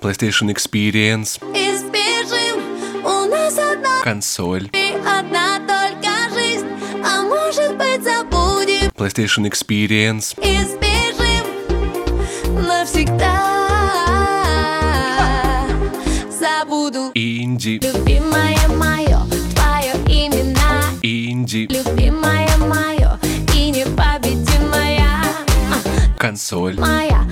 PlayStation Experience, И сбежим, у нас одна консоль, и одна только жизнь А может быть забудем. PlayStation Experience, и сбежим навсегда. Забуду. Инди, Любимое мое, твое имена. Инди, Любимое мое и непобедимая консоль, Моя,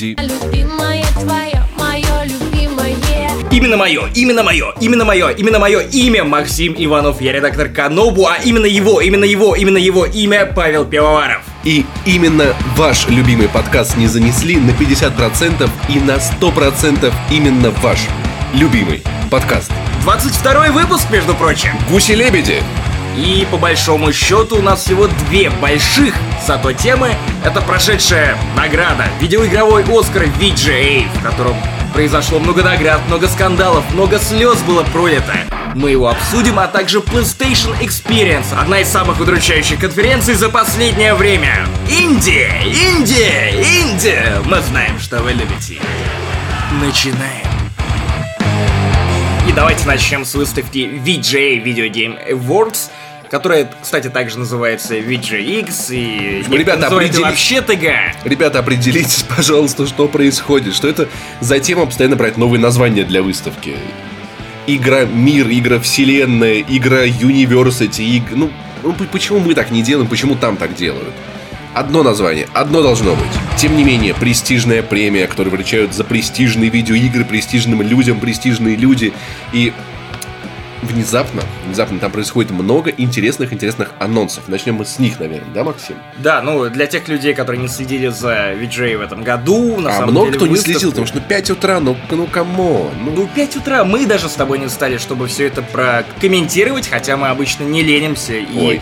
инди, Любимое твое, мое любимое Именно мое, именно мое, именно мое, именно мое имя Максим Иванов. Я редактор Канобу, а именно его, именно его, именно его имя Павел Пивоваров. И именно ваш любимый подкаст не занесли на 50% и на 100% именно ваш любимый подкаст. 22 выпуск, между прочим. Гуси-лебеди. И по большому счету у нас всего две больших зато темы. Это прошедшая награда, видеоигровой Оскар VGA, в котором произошло много наград, много скандалов, много слез было пролито. Мы его обсудим, а также PlayStation Experience, одна из самых удручающих конференций за последнее время. Индия, Индия, Индия. Мы знаем, что вы любите. Начинаем. И давайте начнем с выставки VGA Video Game Awards, которая, кстати, также называется VGX, и Ну, ребята, определи- вообще ТГ. Ребята, определитесь, пожалуйста, что происходит. Что это за тема постоянно брать новые названия для выставки? Игра Мир, игра Вселенная, игра University, иг- ну, ну почему мы так не делаем, почему там так делают? Одно название, одно должно быть. Тем не менее, престижная премия, которую вручают за престижные видеоигры, престижным людям, престижные люди. И внезапно, внезапно там происходит много интересных, интересных анонсов. Начнем мы с них, наверное, да, Максим? Да, ну, для тех людей, которые не следили за VGA в этом году, на а самом много деле кто не выставку- следил, потому что ну 5 утра, ну, ну come on. Ну, Ну, 5 утра мы даже с тобой не стали, чтобы все это прокомментировать, хотя мы обычно не ленимся и... ой.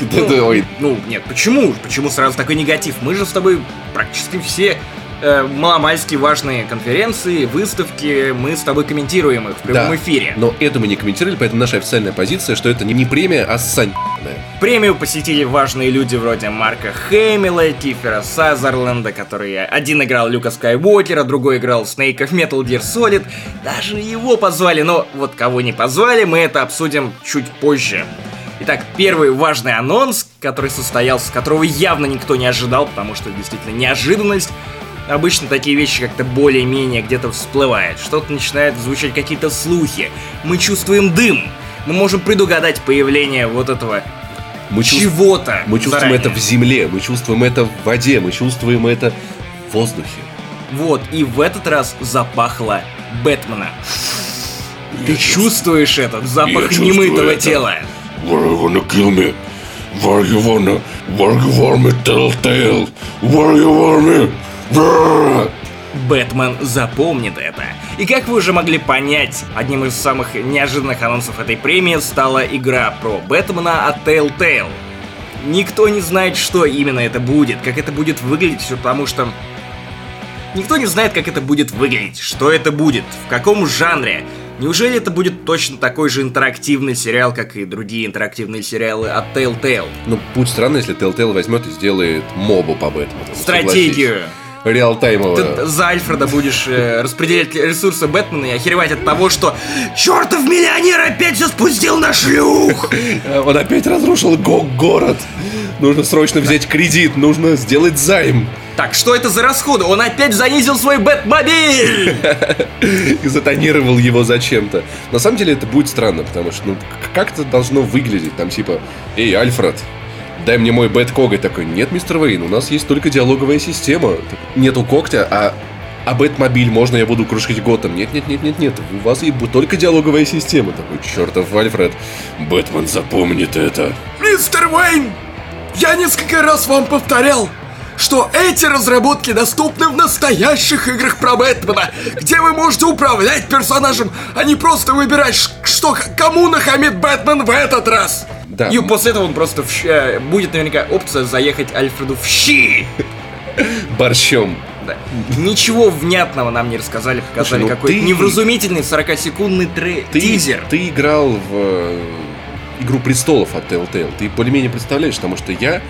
Ну, Да-да, ой. Ну, нет, почему? Почему сразу такой негатив? Мы же с тобой практически все э, маломальски важные конференции, выставки, мы с тобой комментируем их в прямом Да. эфире. Но это мы не комментировали, поэтому наша официальная позиция, что это не, премия, а сань. Премию посетили важные люди вроде Марка Хэмилла, Кифера Сазерленда, который один играл Люка Скайуокера, другой играл Снейка в Metal Gear Solid. Даже его позвали, но вот кого не позвали, мы это обсудим чуть позже. Итак, первый важный анонс, который состоялся, которого явно никто не ожидал, потому что действительно неожиданность. Обычно такие вещи как-то более-менее где-то всплывают. Что-то начинает звучать какие-то слухи. Мы чувствуем дым. Мы можем предугадать появление вот этого Мы, чего-то. мы чувствуем заранее. это в земле, мы чувствуем это в воде, мы чувствуем это в воздухе. Вот, и в этот раз запахло Бэтмена. Ты чувствуешь этот запах чувствую немытого это. тела? Why you wanna kill me? Why you wanna... Why you want me, Telltale? Why you want me? Бэтмен запомнит это. И как вы уже могли понять, одним из самых неожиданных анонсов этой премии стала игра про Бэтмена от Telltale. Никто не знает, что именно это будет, как это будет выглядеть, потому что... Никто не знает, как это будет выглядеть, что это будет, в каком жанре. Неужели это будет точно такой же интерактивный сериал, как и другие интерактивные сериалы от Telltale? Ну, будет странно, если Telltale возьмет и сделает мобу по Бэтмену. Стратегию. Ты Реалтаймовую. за Альфреда будешь э, распределять ресурсы Бэтмена и охеревать от того, что чертов миллионер опять все спустил на шлюх! Он опять разрушил го- город. Нужно срочно взять кредит, нужно сделать займ. Так, что это за расходы? Он опять занизил свой Бэтмобиль! и затонировал его зачем-то. На самом деле это будет странно, потому что ну к- как это должно выглядеть? Там типа, эй, Альфред, дай мне мой бэт коготь. Такой, нет, мистер Вейн, у нас есть только диалоговая система. Нету когтя, а а Бэтмобиль, можно я буду крушить Готэм? Нет, нет, нет, нет, нет, у вас и только диалоговая система. Такой, чертов Альфред. Бэтмен запомнит это. Мистер Уэйн, я несколько раз вам повторял, что эти разработки доступны в настоящих играх про Бэтмена, где вы можете управлять персонажем, а не просто выбирать, что кому нахамит Бэтмен в этот раз. Да, И после этого он просто в щ- э, будет наверняка опция заехать Альфреду в щи! борщом. Да. Ничего внятного нам не рассказали, показали ну какой-то ты- невразумительный 40-секундный тре- Ты, тизер. ты играл в э, Игру престолов от Telltale. Ты более-менее представляешь, потому что я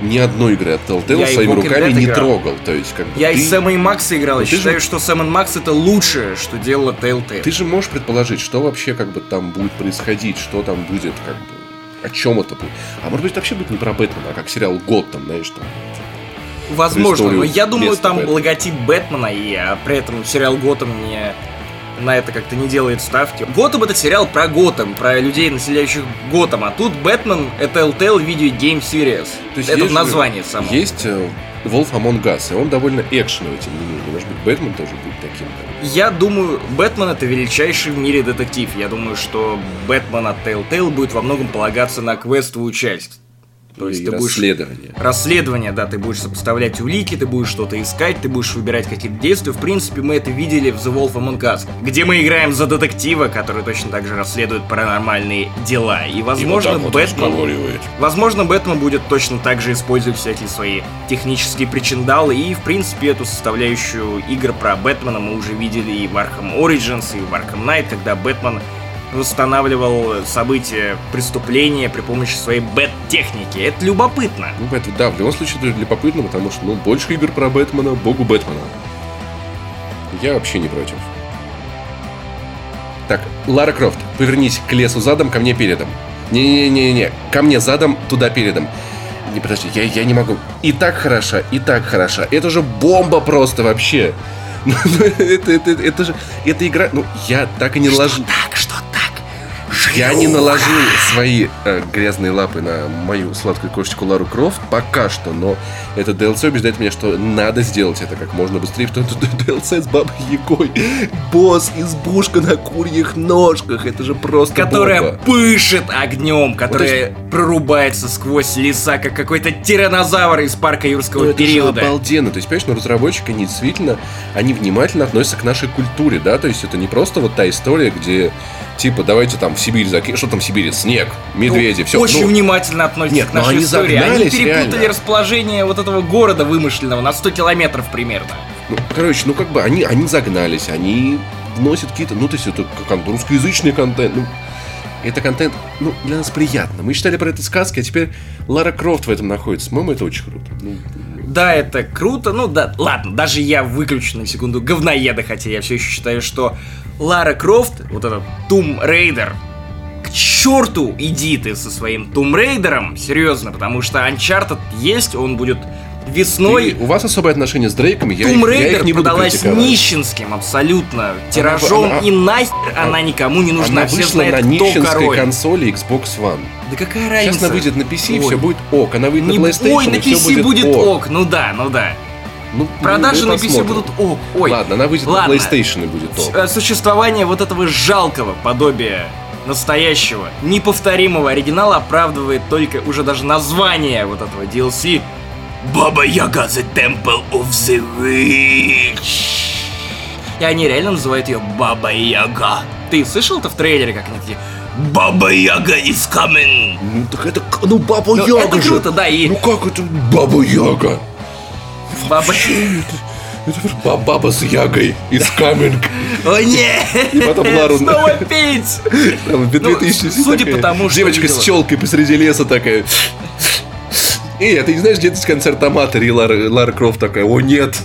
ни одной игры от Telltale Я и своими руками не играл. трогал. То есть, как бы Я ты, и Сэма и Макса играл, и Ну, же- считаю, что Сэм и Макс это лучшее, что делала Telltale. ты же можешь предположить, что вообще как бы там будет происходить, что там будет, как бы, о чем это будет. А может быть, вообще будет не про Бэтмена, а как сериал Готэм, знаешь, там. Возможно, но я думаю, там Бэтмена. логотип Бэтмена, и а, при этом сериал Готэм не на это как-то не делает ставки. Готэм это сериал про Готэм, про людей, населяющих Готэм, а тут Бэтмен это Telltale Video Game Series. То есть это есть в же- само. Есть Wolf Among Us, и он довольно экшеновый, тем не менее. Может быть, Бэтмен тоже будет таким. да. Я думаю, Бэтмен это величайший в мире детектив. Я думаю, что Бэтмен от Telltale будет во многом полагаться на квестовую часть. То есть ты будешь расследование. Расследование, да, ты будешь сопоставлять улики, ты будешь что-то искать, ты будешь выбирать какие-то действия. В принципе, мы это видели в The Wolf Among Us, где мы играем за детектива, который точно так же расследует паранормальные дела. И, И вот возможно, вот Бэтмен... Возможно, Бэтмен будет точно так же использовать всякие свои технические причиндалы, и, в принципе, эту составляющую игр про Бэтмена мы уже видели и в Arkham Origins, и в Arkham Knight, когда Бэтмен восстанавливал события преступления при помощи своей бэт-техники. Это любопытно. Ну, это, да, в любом случае это любопытно, потому что, ну, больше игр про Бэтмена, богу Бэтмена. Я вообще не против. Так, Лара Крофт, повернись к лесу задом, ко мне передом. Не-не-не-не, ко мне задом, туда передом. Не, подожди, я, я не могу. И так хороша, и так хороша. Это же бомба просто вообще. Ну, это, это, это же, эта игра, ну, я так и не ложу. Так, что? Я не наложил свои э, грязные лапы на мою сладкую кошечку Лару Крофт пока что, но это DLC убеждает меня, что надо сделать это как можно быстрее, потому что DLC с Бабой Ягой. Босс, избушка на курьих ножках, это же просто Которая бомба. пышет огнем, которая прорубается сквозь леса, как какой-то тиранозавр из парка юрского Ну, это же периода. обалденно. То есть, понимаешь, ну, разработчики, они действительно, они внимательно относятся к нашей культуре, да, то есть это не просто вот та история, где, типа, давайте там в Сибирь закинем, что там в Сибири, снег, медведи, Ну, все. Очень внимательно относятся Нет, к но нашей они истории. Они перепутали реально. расположение вот этого города вымышленного на 100 километров примерно. Ну, короче, ну как бы они, они загнались, они вносят какие-то, ну то есть это как русскоязычный контент, ну это контент, ну, для нас приятно. Мы читали про это сказки, а теперь Лара Крофт в этом находится. По-моему, это очень круто. Ну, Да, это круто, ну да, ладно, даже я выключу на секунду говноеда, хотя я все еще считаю, что Лара Крофт, вот этот Tomb Raider, к черту иди ты со своим Tomb Raider ом, серьезно, потому что Uncharted есть, он будет весной. ты- у вас особое отношение с Дрейком, я, Тум их, я их Рейдер не буду продалась нищенским абсолютно тиражом, она- и нахер она никому не нужна. Она Все вышла знают, на нищенской король. консоли Xbox One. Да какая разница? Сейчас она выйдет на PC, и Ой. все будет ок. Она выйдет Не- на PlayStation, Ой, на PC будет, ок. ок, ну да, ну да. Ну, Продажи на PC будут ок. Ой, Ладно, она выйдет ладно. на PlayStation и будет ок. Э, Существование вот этого жалкого подобия настоящего, неповторимого оригинала оправдывает только уже даже название вот этого DLC. Баба Яга The Temple of the Witch. И они реально называют ее Баба Яга. Ты слышал это в трейлере, как они такие Баба Яга is coming. Ну так это, ну Баба Ну, Яга это же. круто, да, и Ну как это Баба Яга? Баба... Баба с Ягой из Каминг. О, нет! И потом Лару- Снова пить! Там в 2000 Ну, судя такая по тому, что Девочка с челкой посреди леса такая. Эй, а ты не знаешь, где это концерт Аматори и Лара, Лара Крофт такая, о нет,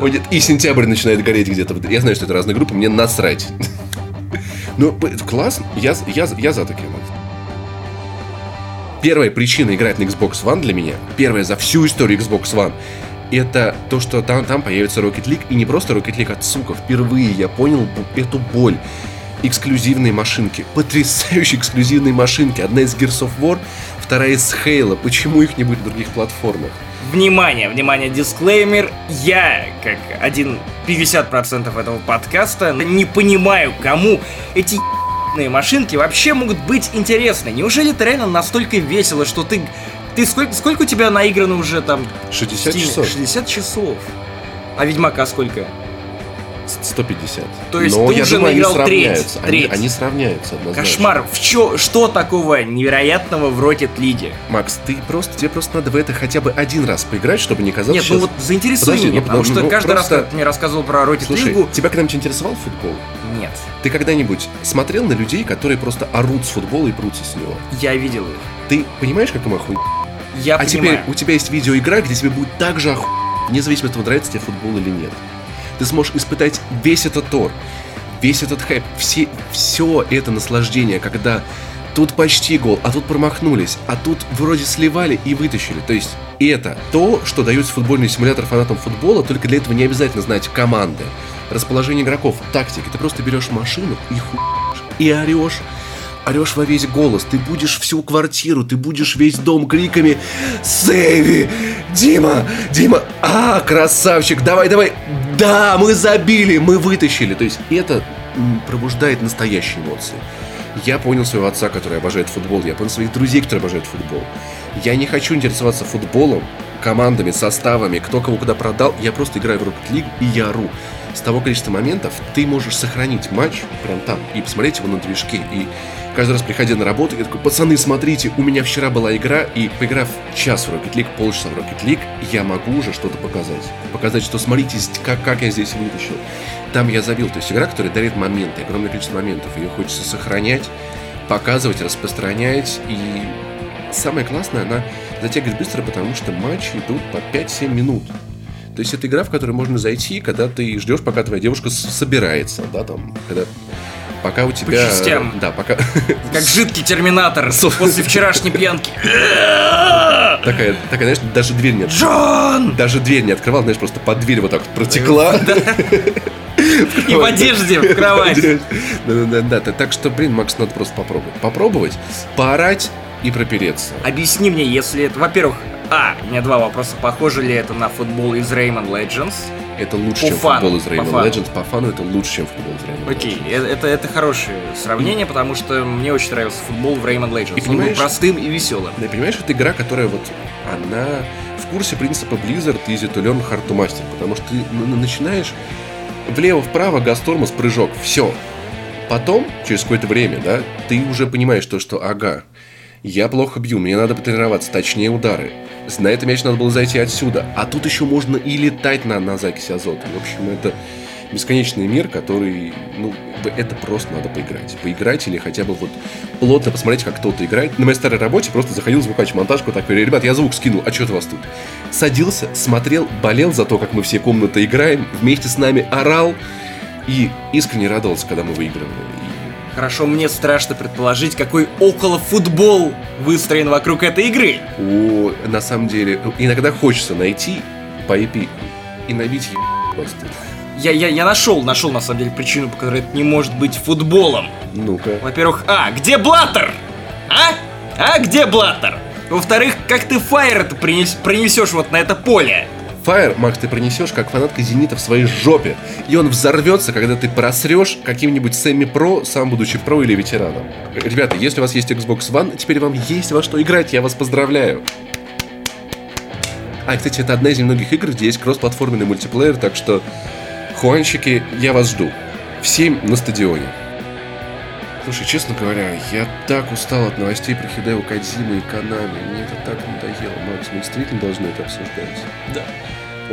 о нет, и сентябрь начинает гореть где-то. Я знаю, что это разные группы, мне насрать. Ну, классно, я, я, я за такие вот. Первая причина играть на Xbox One для меня, первая за всю историю Xbox One, это то, что там, там появится Rocket League, и не просто Rocket League, а сука, впервые я понял эту боль. Эксклюзивные машинки, потрясающие эксклюзивные машинки. Одна из Gears of War, вторая из Halo. Почему их не будет в других платформах? Внимание, внимание, дисклеймер. Я, как один 50% этого подкаста, не понимаю, кому эти машинки вообще могут быть интересны. Неужели это реально настолько весело, что ты... Ты сколько, сколько у тебя наиграно уже там? 60 в Steam? часов. 60 часов. А Ведьмака сколько? 150. То есть Но ты я уже думаю, они наиграл треть, сравняются. Они, треть. они сравняются однозначно. Кошмар. В чё, что такого невероятного в Rocket League? Макс, ты просто, тебе просто надо в это хотя бы один раз поиграть, чтобы не казалось Нет, сейчас- ну вот заинтересуй Подожди, меня, ну, потому ну, что ну, каждый раз, просто- когда ты мне рассказывал про Rocket Слушай, League, тебя когда-нибудь интересовал футбол? нет, Ты когда-нибудь смотрел на людей, которые просто орут с футбола и прутся с него? я видел их. Ты понимаешь, как им охуй? Я а понимаю. теперь у тебя есть видеоигра, где тебе будет так же оху... вне зависимости от того, нравится тебе футбол или нет. Ты сможешь испытать весь этот тор, весь этот хайп, все, все это наслаждение, когда тут почти гол, а тут промахнулись, а тут вроде сливали и вытащили. То есть это то, что дает футбольный симулятор фанатам футбола, только для этого не обязательно знать команды, расположение игроков, тактики. Ты просто берешь машину и хуешь, и орешь, орешь во весь голос, ты будешь всю квартиру, ты будешь весь дом криками «Сэви! Дима! Дима! А, красавчик! Давай, давай! Да, мы забили, мы вытащили!» То есть это пробуждает настоящие эмоции. Я понял своего отца, который обожает футбол, я понял своих друзей, которые обожают футбол. Я не хочу интересоваться футболом, командами, составами, кто кого куда продал, я просто играю в Rocket League и я ору. С того количества моментов ты можешь сохранить матч прям там и посмотреть его на движке. И каждый раз приходя на работу, я такой, пацаны, смотрите, у меня вчера была игра, и поиграв час в Rocket League, полчаса в Rocket League, я могу уже что-то показать. Показать, что смотрите, как, как я здесь вытащил. Там я забил. То есть игра, которая дарит моменты, огромное количество моментов. Ее хочется сохранять, показывать, распространять. И самое классное, она затягивает быстро, потому что матчи идут по 5-7 минут. То есть это игра, в которую можно зайти, когда ты ждешь, пока твоя девушка собирается, да, там, когда пока у тебя... частям. Да, пока... Как жидкий терминатор после вчерашней пьянки. Такая, такая, знаешь, даже дверь не открывал. Джон! Даже дверь не открывал, знаешь, просто под дверь вот так вот протекла. И в одежде в кровать. Да-да-да, да. так что, блин, Макс, надо просто попробовать. Попробовать, поорать и пропереться. Объясни мне, если это... Во-первых, а, у меня два вопроса. Похоже ли это на футбол из Rayman Legends? Это лучше, По чем фану, футбол из по Rayman фану. Legends. По фану это лучше, чем футбол из Rayman Окей, Legends. э- это, это хорошее сравнение, потому что мне очень нравился футбол в Rayman Legends. И Он был простым и веселым. Да, понимаешь, это игра, которая вот, она в курсе принципа Blizzard easy to learn, hard to master, потому что ты начинаешь влево-вправо, газ, тормоз, прыжок, все. Потом, через какое-то время, да, ты уже понимаешь то, что, ага, я плохо бью, мне надо потренироваться, точнее удары. На это мяч надо было зайти отсюда. А тут еще можно и летать на, на закиси азота. В общем, это бесконечный мир, который, ну, это просто надо поиграть. Поиграть или хотя бы вот плотно посмотреть, как кто-то играет. На моей старой работе просто заходил звукач монтажку, такой, ребят, я звук скинул, а что у вас тут? Садился, смотрел, болел за то, как мы все комнаты играем, вместе с нами орал и искренне радовался, когда мы выигрывали. Хорошо, мне страшно предположить, какой около футбол выстроен вокруг этой игры. О, на самом деле, иногда хочется найти по IP и набить еб- просто. Я, я, я нашел, нашел на самом деле причину, по которой это не может быть футболом. Ну-ка. Во-первых, а, где Блаттер? А? А где Блаттер? Во-вторых, как ты фаер это принес, принесешь вот на это поле? Фаер, Макс, ты пронесешь, как фанатка Зенита в своей жопе. И он взорвется, когда ты просрешь каким-нибудь Сэмми Про, сам будучи про или ветераном. Ребята, если у вас есть Xbox One, теперь вам есть во что играть, я вас поздравляю. А, кстати, это одна из немногих игр, где есть кроссплатформенный мультиплеер, так что, хуанщики, я вас жду. В 7 на стадионе. Слушай, честно говоря, я так устал от новостей про Хидео Кадзиму и Канами. Мне это так надоело, Макс. Мы действительно должны это обсуждать. Да.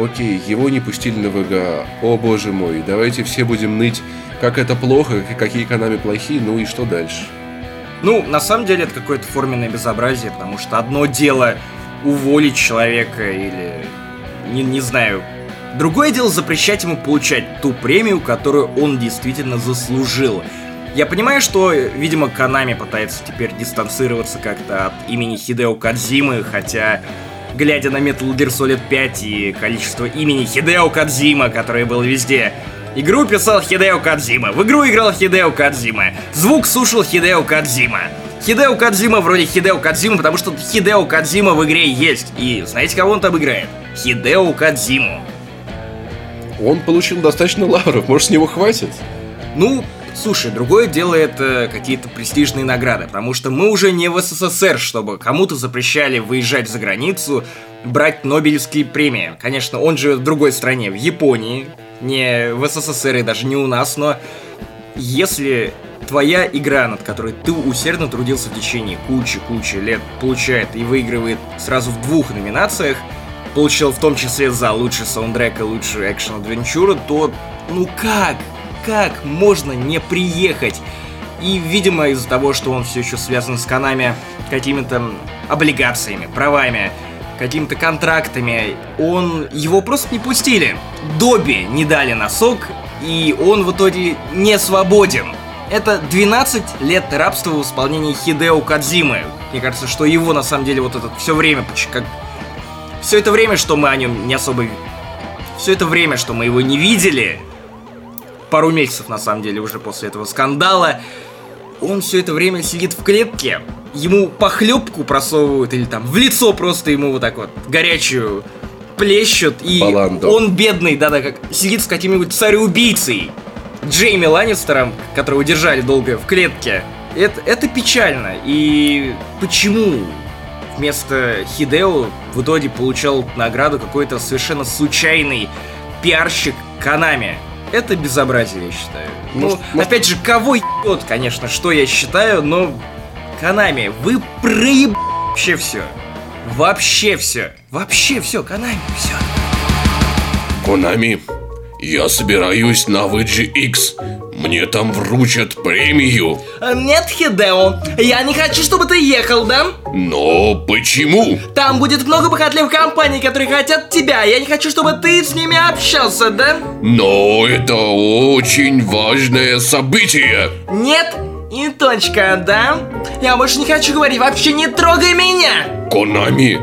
Окей, его не пустили на ВГА. О боже мой, давайте все будем ныть, как это плохо, какие Канами плохие, ну и что дальше? Ну, на самом деле это какое-то форменное безобразие, потому что одно дело уволить человека или, не, не знаю, другое дело запрещать ему получать ту премию, которую он действительно заслужил. Я понимаю, что, видимо, Канами пытается теперь дистанцироваться как-то от имени Хидео Кадзимы, хотя, глядя на Metal Gear Solid 5 и количество имени Хидео Кадзима, которое было везде, Игру писал Хидео Кадзима, в игру играл Хидео Кадзима, звук слушал Хидео Кадзима. Хидео Кадзима вроде Хидео Кадзима, потому что Хидео Кадзима в игре есть. И знаете, кого он там играет? Хидео Кадзиму. Он получил достаточно лавров, может, с него хватит? Ну, слушай, другое дело это какие-то престижные награды, потому что мы уже не в СССР, чтобы кому-то запрещали выезжать за границу, брать Нобелевские премии. Конечно, он живет в другой стране, в Японии, не в СССР и даже не у нас, но если твоя игра, над которой ты усердно трудился в течение кучи-кучи лет, получает и выигрывает сразу в двух номинациях, получил в том числе за лучший саундтрек и лучшую экшен-адвенчуру, то ну как? Как можно не приехать И, видимо, из-за того, что он все еще связан с Канами какими-то облигациями, правами, какими-то контрактами, он его просто не пустили. Добби не дали носок, и он в итоге не свободен. Это 12 лет рабства в исполнении Хидео Кадзимы. Мне кажется, что его на самом деле вот это все время, как все это время, что мы о нем не особо... Все это время, что мы его не видели, пару месяцев на самом деле уже после этого скандала, он все это время сидит в клетке, ему похлебку просовывают или там в лицо просто ему вот так вот горячую плещут, и Баланду. он бедный, да-да, как сидит с каким-нибудь цареубийцей, Джейми Ланнистером, которого держали долго в клетке. Это, это печально. И почему вместо Хидео в итоге получал награду какой-то совершенно случайный пиарщик Канами? Это безобразие, я считаю. Может- ну, может- опять же, кого ебет, конечно, что я считаю, но Канами, вы проеб... вообще все. Вообще все. Вообще все, Канами, все. Конами, я собираюсь на VGX. Мне там вручат премию. Э, Нет, Хидео, я не хочу, чтобы ты ехал, да? Но почему? Там будет много похотливых компаний, которые хотят тебя. Я не хочу, чтобы ты с ними общался, да? Но это очень важное событие. Нет и точка, да? Я больше не хочу говорить, вообще не трогай меня! Конами,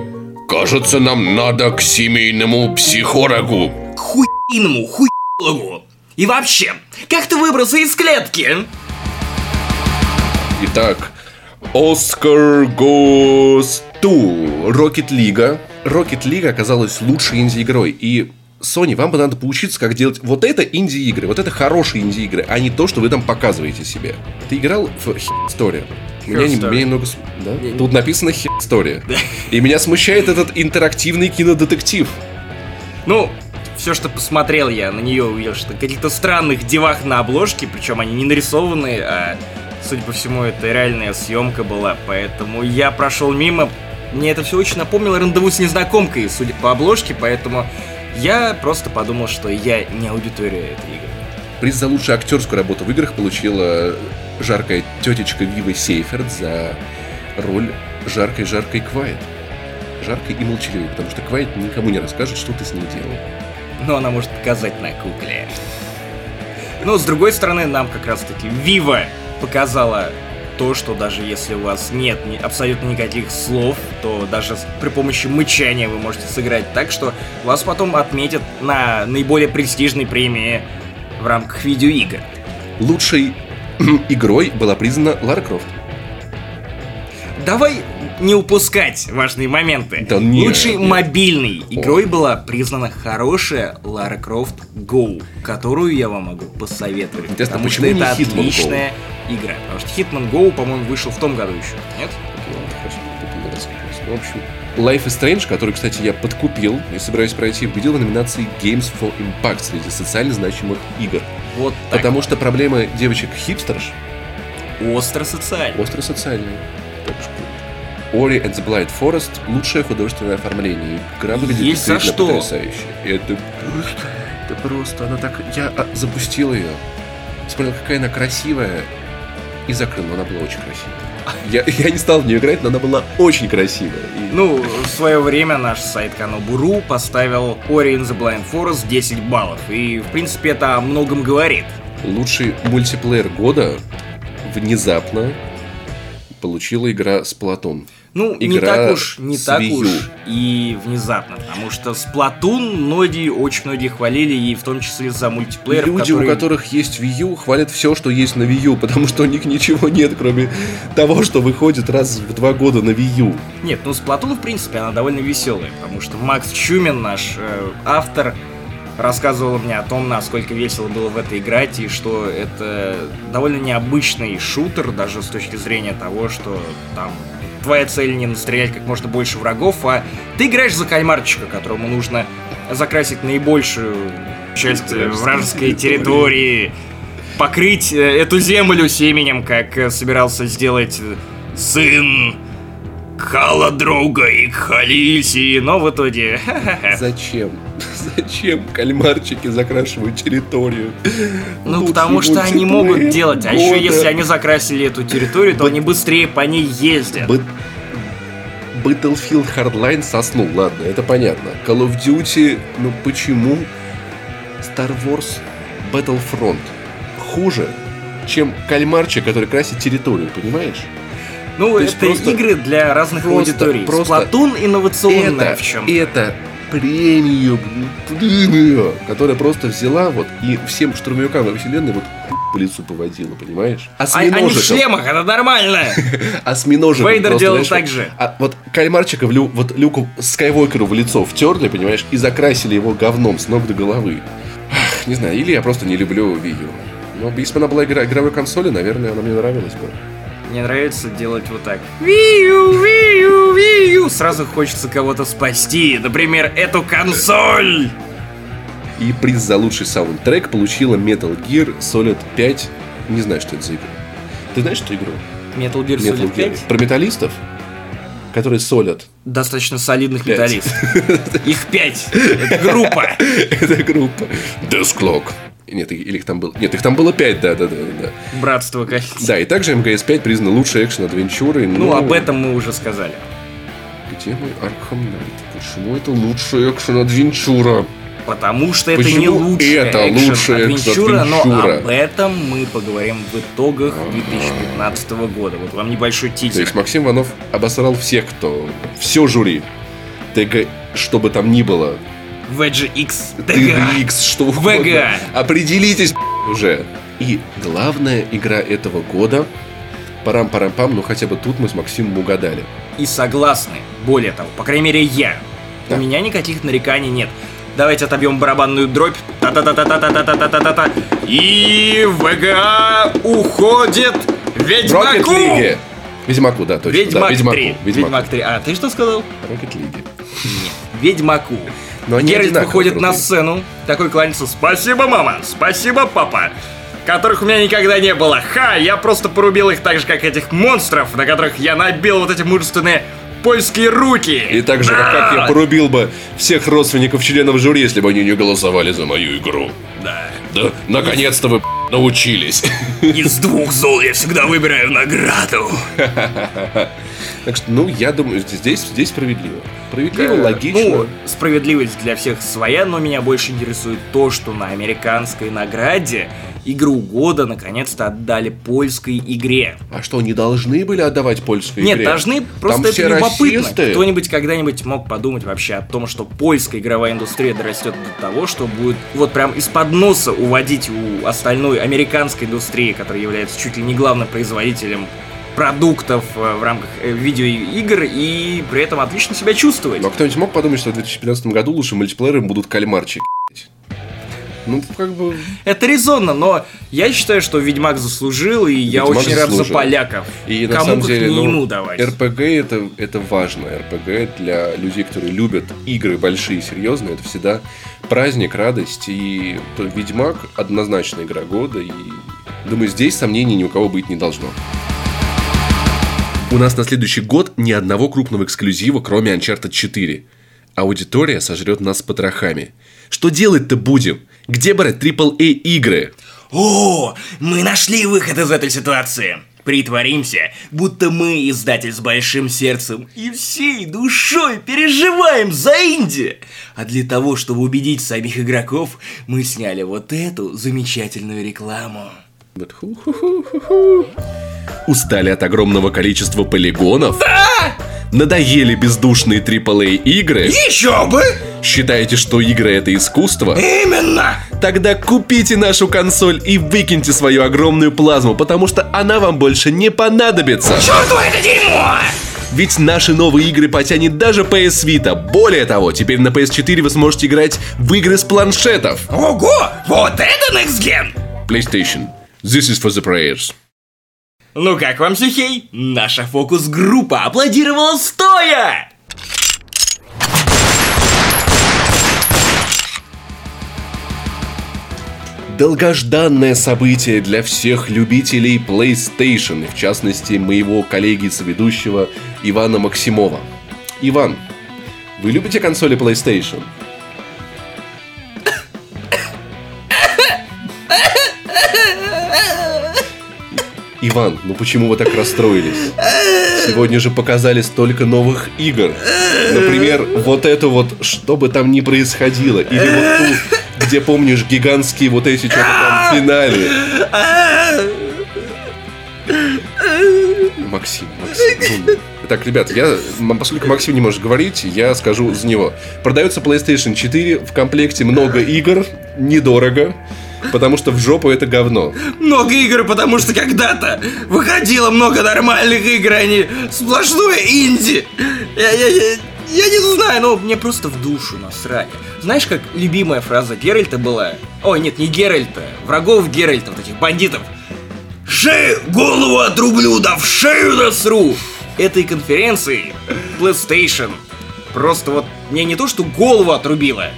кажется, нам надо к семейному психологу. Хуйному, хуйлогу. И вообще, как ты выбрался из клетки? Итак, Оскар goes to Rocket League. Rocket League оказалась лучшей инди-игрой. И Sony, вам бы надо поучиться, как делать вот это инди-игры, вот это хорошие инди-игры, а не то, что вы там показываете себе. Ты играл в Story? Меня, не- меня немного... Да? Тут написано Story. И меня смущает этот интерактивный кинодетектив. Ну, все, что посмотрел я на нее, увидел, что каких-то странных девах на обложке, причем они не нарисованные, а, судя по всему, это реальная съемка была, поэтому я прошел мимо. Мне это все очень напомнило рандеву с незнакомкой, судя по обложке, поэтому я просто подумал, что я не аудитория этой игры. Приз за лучшую актерскую работу в играх получила жаркая тетечка Вива Сейферт за роль жаркой-жаркой Квайт. Жаркой и молчаливой, потому что Квайт никому не расскажет, что ты с ней делал. Но она может показать на кукле. Но с другой стороны, нам как раз таки Вива показала то, что даже если у вас нет ни- абсолютно никаких слов, то даже при помощи мычания вы можете сыграть так, что вас потом отметят на наиболее престижной премии в рамках видеоигр. Лучшей игрой была признана Лара Крофт. Давай не упускать важные моменты. Да нет, Лучшей нет. мобильной игрой была признана хорошая Lara Croft Go, которую я вам могу посоветовать. Интересно, потому что это Hitman Go? отличная игра. Потому что Hitman Go, по-моему, вышел в том году еще, нет? В общем, Life is Strange, который, кстати, я подкупил и собираюсь пройти, победил в номинации Games for Impact среди социально значимых игр. Вот так. Потому что проблема девочек-хипстерш Остро социально. остро социальные. Так что Ori and the Blind Forest лучшее художественное оформление. Игра выглядит Есть за что. потрясающе. И Это просто, это просто, она так... Я а, запустил ее, смотрел, какая она красивая, и закрыл, но она была очень красивая. Я, я не стал в нее играть, но она была очень красивая. И- Ну, в свое время наш сайт Канобуру поставил Ori in the Blind Forest 10 баллов. И, в принципе, это о многом говорит. Лучший мультиплеер года внезапно получила игра Splatoon. Ну, не Игра так уж, не так Wii уж и внезапно, потому что Splatoon многие, очень многие хвалили, и в том числе за мультиплеер, Люди, который... у которых есть Wii U, хвалят все, что есть на Wii U, потому что у них ничего нет, кроме того, что выходит раз в два года на Wii U. Нет, ну Splatoon, в принципе, она довольно веселая, потому что Макс Чумин, наш э, автор, рассказывал мне о том, насколько весело было в это играть, и что это довольно необычный шутер, даже с точки зрения того, что там твоя цель не настрелять как можно больше врагов, а ты играешь за кальмарчика, которому нужно закрасить наибольшую часть э, вражеской территории, покрыть э, эту землю семенем, как э, собирался сделать сын Кала друга и Халиси, но в итоге... Зачем? Зачем кальмарчики закрашивают территорию? Ну, Лучший потому что они могут делать. А еще года. если они закрасили эту территорию, то они быстрее по ней ездят. Б- Battlefield Hardline соснул, ладно, это понятно. Call of Duty, ну почему Star Wars Battlefront хуже, чем кальмарчик, который красит территорию, понимаешь? Ну, То это просто- игры для разных просто- аудиторий. просто Сплатун инновационная это, в чем это премия, премия, которая просто взяла вот и всем штурмовикам во вселенной вот по лицу поводила, понимаешь? А, они в Осьминожиков. шлемах, это нормально. осьминожиком Вейдер просто, делал знаешь, так же. А вот кальмарчика в лю- вот Люку Скайуокеру в лицо втерли, понимаешь, и закрасили его говном с ног до головы. Ах, не знаю, или я просто не люблю U. Но если бы она была игра- игровой консоли, наверное, она мне нравилась бы. Мне нравится делать вот так. Вию, вию, вию. Сразу хочется кого-то спасти. Например, эту консоль. И приз за лучший саундтрек получила Metal Gear Solid 5. Не знаю, что это за игра. Ты знаешь эту игру? Metal Gear Metal Solid Gear. 5. Про металлистов, которые солят. Достаточно солидных Пять. металлистов. Их пять. Это группа. Это группа. Death Clock. Нет, или их там было... Нет, их там было 5, да, да, да, да. Братство кольца. Да, и также МГС-5 признана лучшей экшен-адвенчурой. Ну, об этом мы уже сказали. Где мой Арkham Knight? Почему это лучшая экшен-адвенчура? Потому что это Почему не лучшая это лучшая экшен-адвенчура, но об этом мы поговорим в итогах 2015 года. Вот вам небольшой То тизер. есть Максим Иванов обосрал всех, кто... Все жюри. ТГ, что бы там ни было. VGX TGA. X, что угодно. VGA. Определитесь уже. И главная игра этого года... Парам-парам-пам, ну хотя бы тут мы с Максимом угадали. И согласны. Более того, по крайней мере я. Да. У меня никаких нареканий нет. Давайте отобьем барабанную дробь. Та-та-та-та-та-та-та-та-та-та. И ВГА уходит Rocket Ведьмаку! League. Ведьмаку, да, точно. Ведьмак да, Ведьмаку. 3. Ведьмаку. Ведьмак 3. А ты что сказал? Rocket League. Ведьмаку. Но они Геральт выходит на крутые. сцену, такой кланяется «Спасибо, мама! Спасибо, папа!» Которых у меня никогда не было. Ха! Я просто порубил их так же, как этих монстров, на которых я набил вот эти мужественные польские руки. И так же, как, как я порубил бы всех родственников членов жюри, если бы они не голосовали за мою игру. Да. Да, наконец-то вы научились. Из двух зол я всегда выбираю награду. Так что, ну, я думаю, здесь, здесь справедливо. Справедливо, Э, логично. Ну, справедливость для всех своя, но меня больше интересует то, что на американской награде игру года наконец-то отдали польской игре. А что, не должны были отдавать польской Нет, игре? должны, просто Там это любопытно. расисты. Кто-нибудь когда-нибудь мог подумать вообще о том, что польская игровая индустрия дорастет до того, что будет вот прям из-под носа уводить у остальной американской индустрии, которая является чуть ли не главным производителем продуктов э, в рамках э, видеоигр и при этом отлично себя чувствовать. Но кто-нибудь мог подумать, что в 2015 году лучшим мультиплеером будут кальмарчики? Ну, как бы... Это резонно, но я считаю, что Ведьмак заслужил, и я Ведьмак очень рад за заслужил. поляков. И на Кому самом как деле, не ну, ему давать. РПГ это, это важно. РПГ для людей, которые любят игры большие, серьезные, это всегда праздник, радость. И Ведьмак однозначно игра года. И думаю, здесь сомнений ни у кого быть не должно. У нас на следующий год ни одного крупного эксклюзива, кроме Uncharted 4. Аудитория сожрет нас потрохами. Что делать-то будем? Где брать AAA игры? О, мы нашли выход из этой ситуации. Притворимся, будто мы издатель с большим сердцем и всей душой переживаем за Инди. А для того, чтобы убедить самих игроков, мы сняли вот эту замечательную рекламу. Устали от огромного количества полигонов? Да! Надоели бездушные AAA игры? Еще бы! Считаете, что игры это искусство? Именно! Тогда купите нашу консоль и выкиньте свою огромную плазму, потому что она вам больше не понадобится. Черту это дерьмо! Ведь наши новые игры потянет даже PS Vita. Более того, теперь на PS4 вы сможете играть в игры с планшетов. Ого, вот это Next Gen! PlayStation. This is for the prayers. Ну как вам, Сухей? Наша фокус-группа аплодировала стоя! Долгожданное событие для всех любителей PlayStation, и в частности моего коллеги соведущего Ивана Максимова. Иван, вы любите консоли PlayStation? Иван, ну почему вы так расстроились? Сегодня же показали столько новых игр. Например, вот эту вот, что бы там ни происходило. Или вот ту, где, помнишь, гигантские вот эти что-то там в финале. Максим, Максим. ну, Так, ребят, я, поскольку Максим не может говорить, я скажу за него. Продается PlayStation 4, в комплекте много игр, недорого, потому что в жопу это говно. Много игр, потому что когда-то выходило много нормальных игр, а не сплошное инди. Я, я, я, я не знаю, но мне просто в душу насрали. Знаешь, как любимая фраза Геральта была? Ой, нет, не Геральта, врагов Геральта, вот этих бандитов. Шею, голову отрублю, да в шею насру! Этой конференции PlayStation просто вот мне не то, что голову отрубила,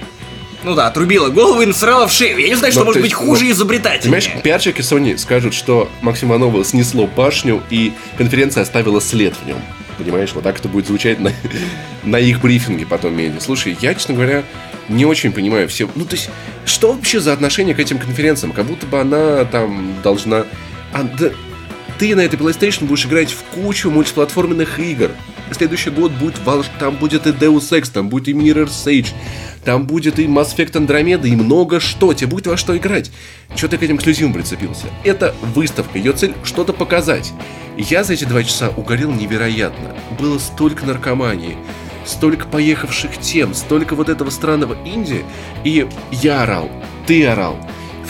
ну да, отрубила голову и насрала в шею. Я не знаю, что Ну, может то быть есть, хуже ну, и изобретательнее. Понимаешь, пиарщики Sony скажут, что Максима Иванова снесло башню, и конференция оставила след в нем. Понимаешь, вот так это будет звучать на, на их брифинге потом медиа. Слушай, я, честно говоря, не очень понимаю все... Ну, то есть, что вообще за отношение к этим конференциям? Как будто бы она там должна... А, да, ты на этой PlayStation будешь играть в кучу мультиплатформенных игр. Следующий год будет там будет и Deus Ex, там будет и Mirror's Edge, там будет и Mass Effect Andromeda, и много что. Тебе будет во что играть. Чего ты к этим эксклюзивам прицепился? Это выставка, ее цель что-то показать. Я за эти два часа угорел невероятно. Было столько наркомании, столько поехавших тем, столько вот этого странного инди, и я орал, ты орал.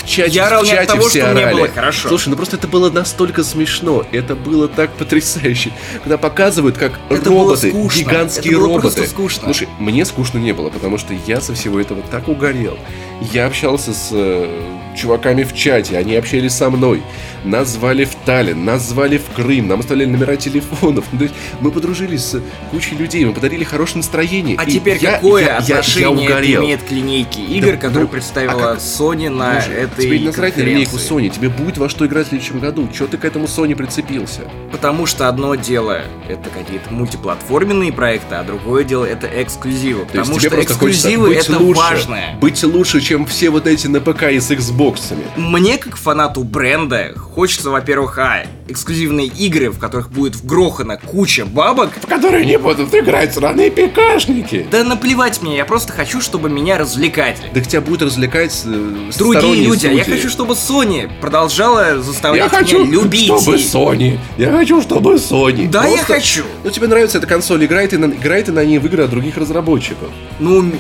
Чате, Я орал в не от чате того, все что мне орали. было хорошо. Слушай, ну просто это было настолько смешно, это было так потрясающе, когда показывают, как Это было роботы, скучно. гигантские Это было роботы. скучно. Слушай, мне скучно не было, потому что я со всего этого так угорел. Я общался с э, чуваками в чате, они общались со мной. Нас звали в Таллин, нас звали в Крым, нам оставляли номера телефонов. Ну, то есть мы подружились с кучей людей, мы подарили хорошее настроение. А И теперь я- какое я- я- я отношение это угорел. имеет к линейке игр, Да, которые ну, представила а как- Sony на Слушай, этой тебе не насрать на линейку? Sony, тебе будет во что играть в следующем году. Чего ты к этому Sony прицепился? Потому что одно дело это какие-то мультиплатформенные проекты, а другое дело это эксклюзивы. То Потому что эксклюзивы это лучше, важное. Быть лучше, чем все вот эти на ПК и с Xbox'ами. Мне, как фанату бренда, хочется, во-первых, а, эксклюзивные игры, в которых будет вгрохана куча бабок. В которые не будут играть сраные ПКшники. Да наплевать мне, я просто хочу, чтобы меня развлекали. Да тебя будет развлекать э, Другие люди, а я студии. хочу, чтобы Sony продолжала Я заставлять хочу, меня любить. чтобы. Sony. Я хочу, чтобы Sony. Да, я Просто- хочу. Ну, тебе нравится эта консоль, играй ты, на, играй ты на ней в игры от других разработчиков. Ну,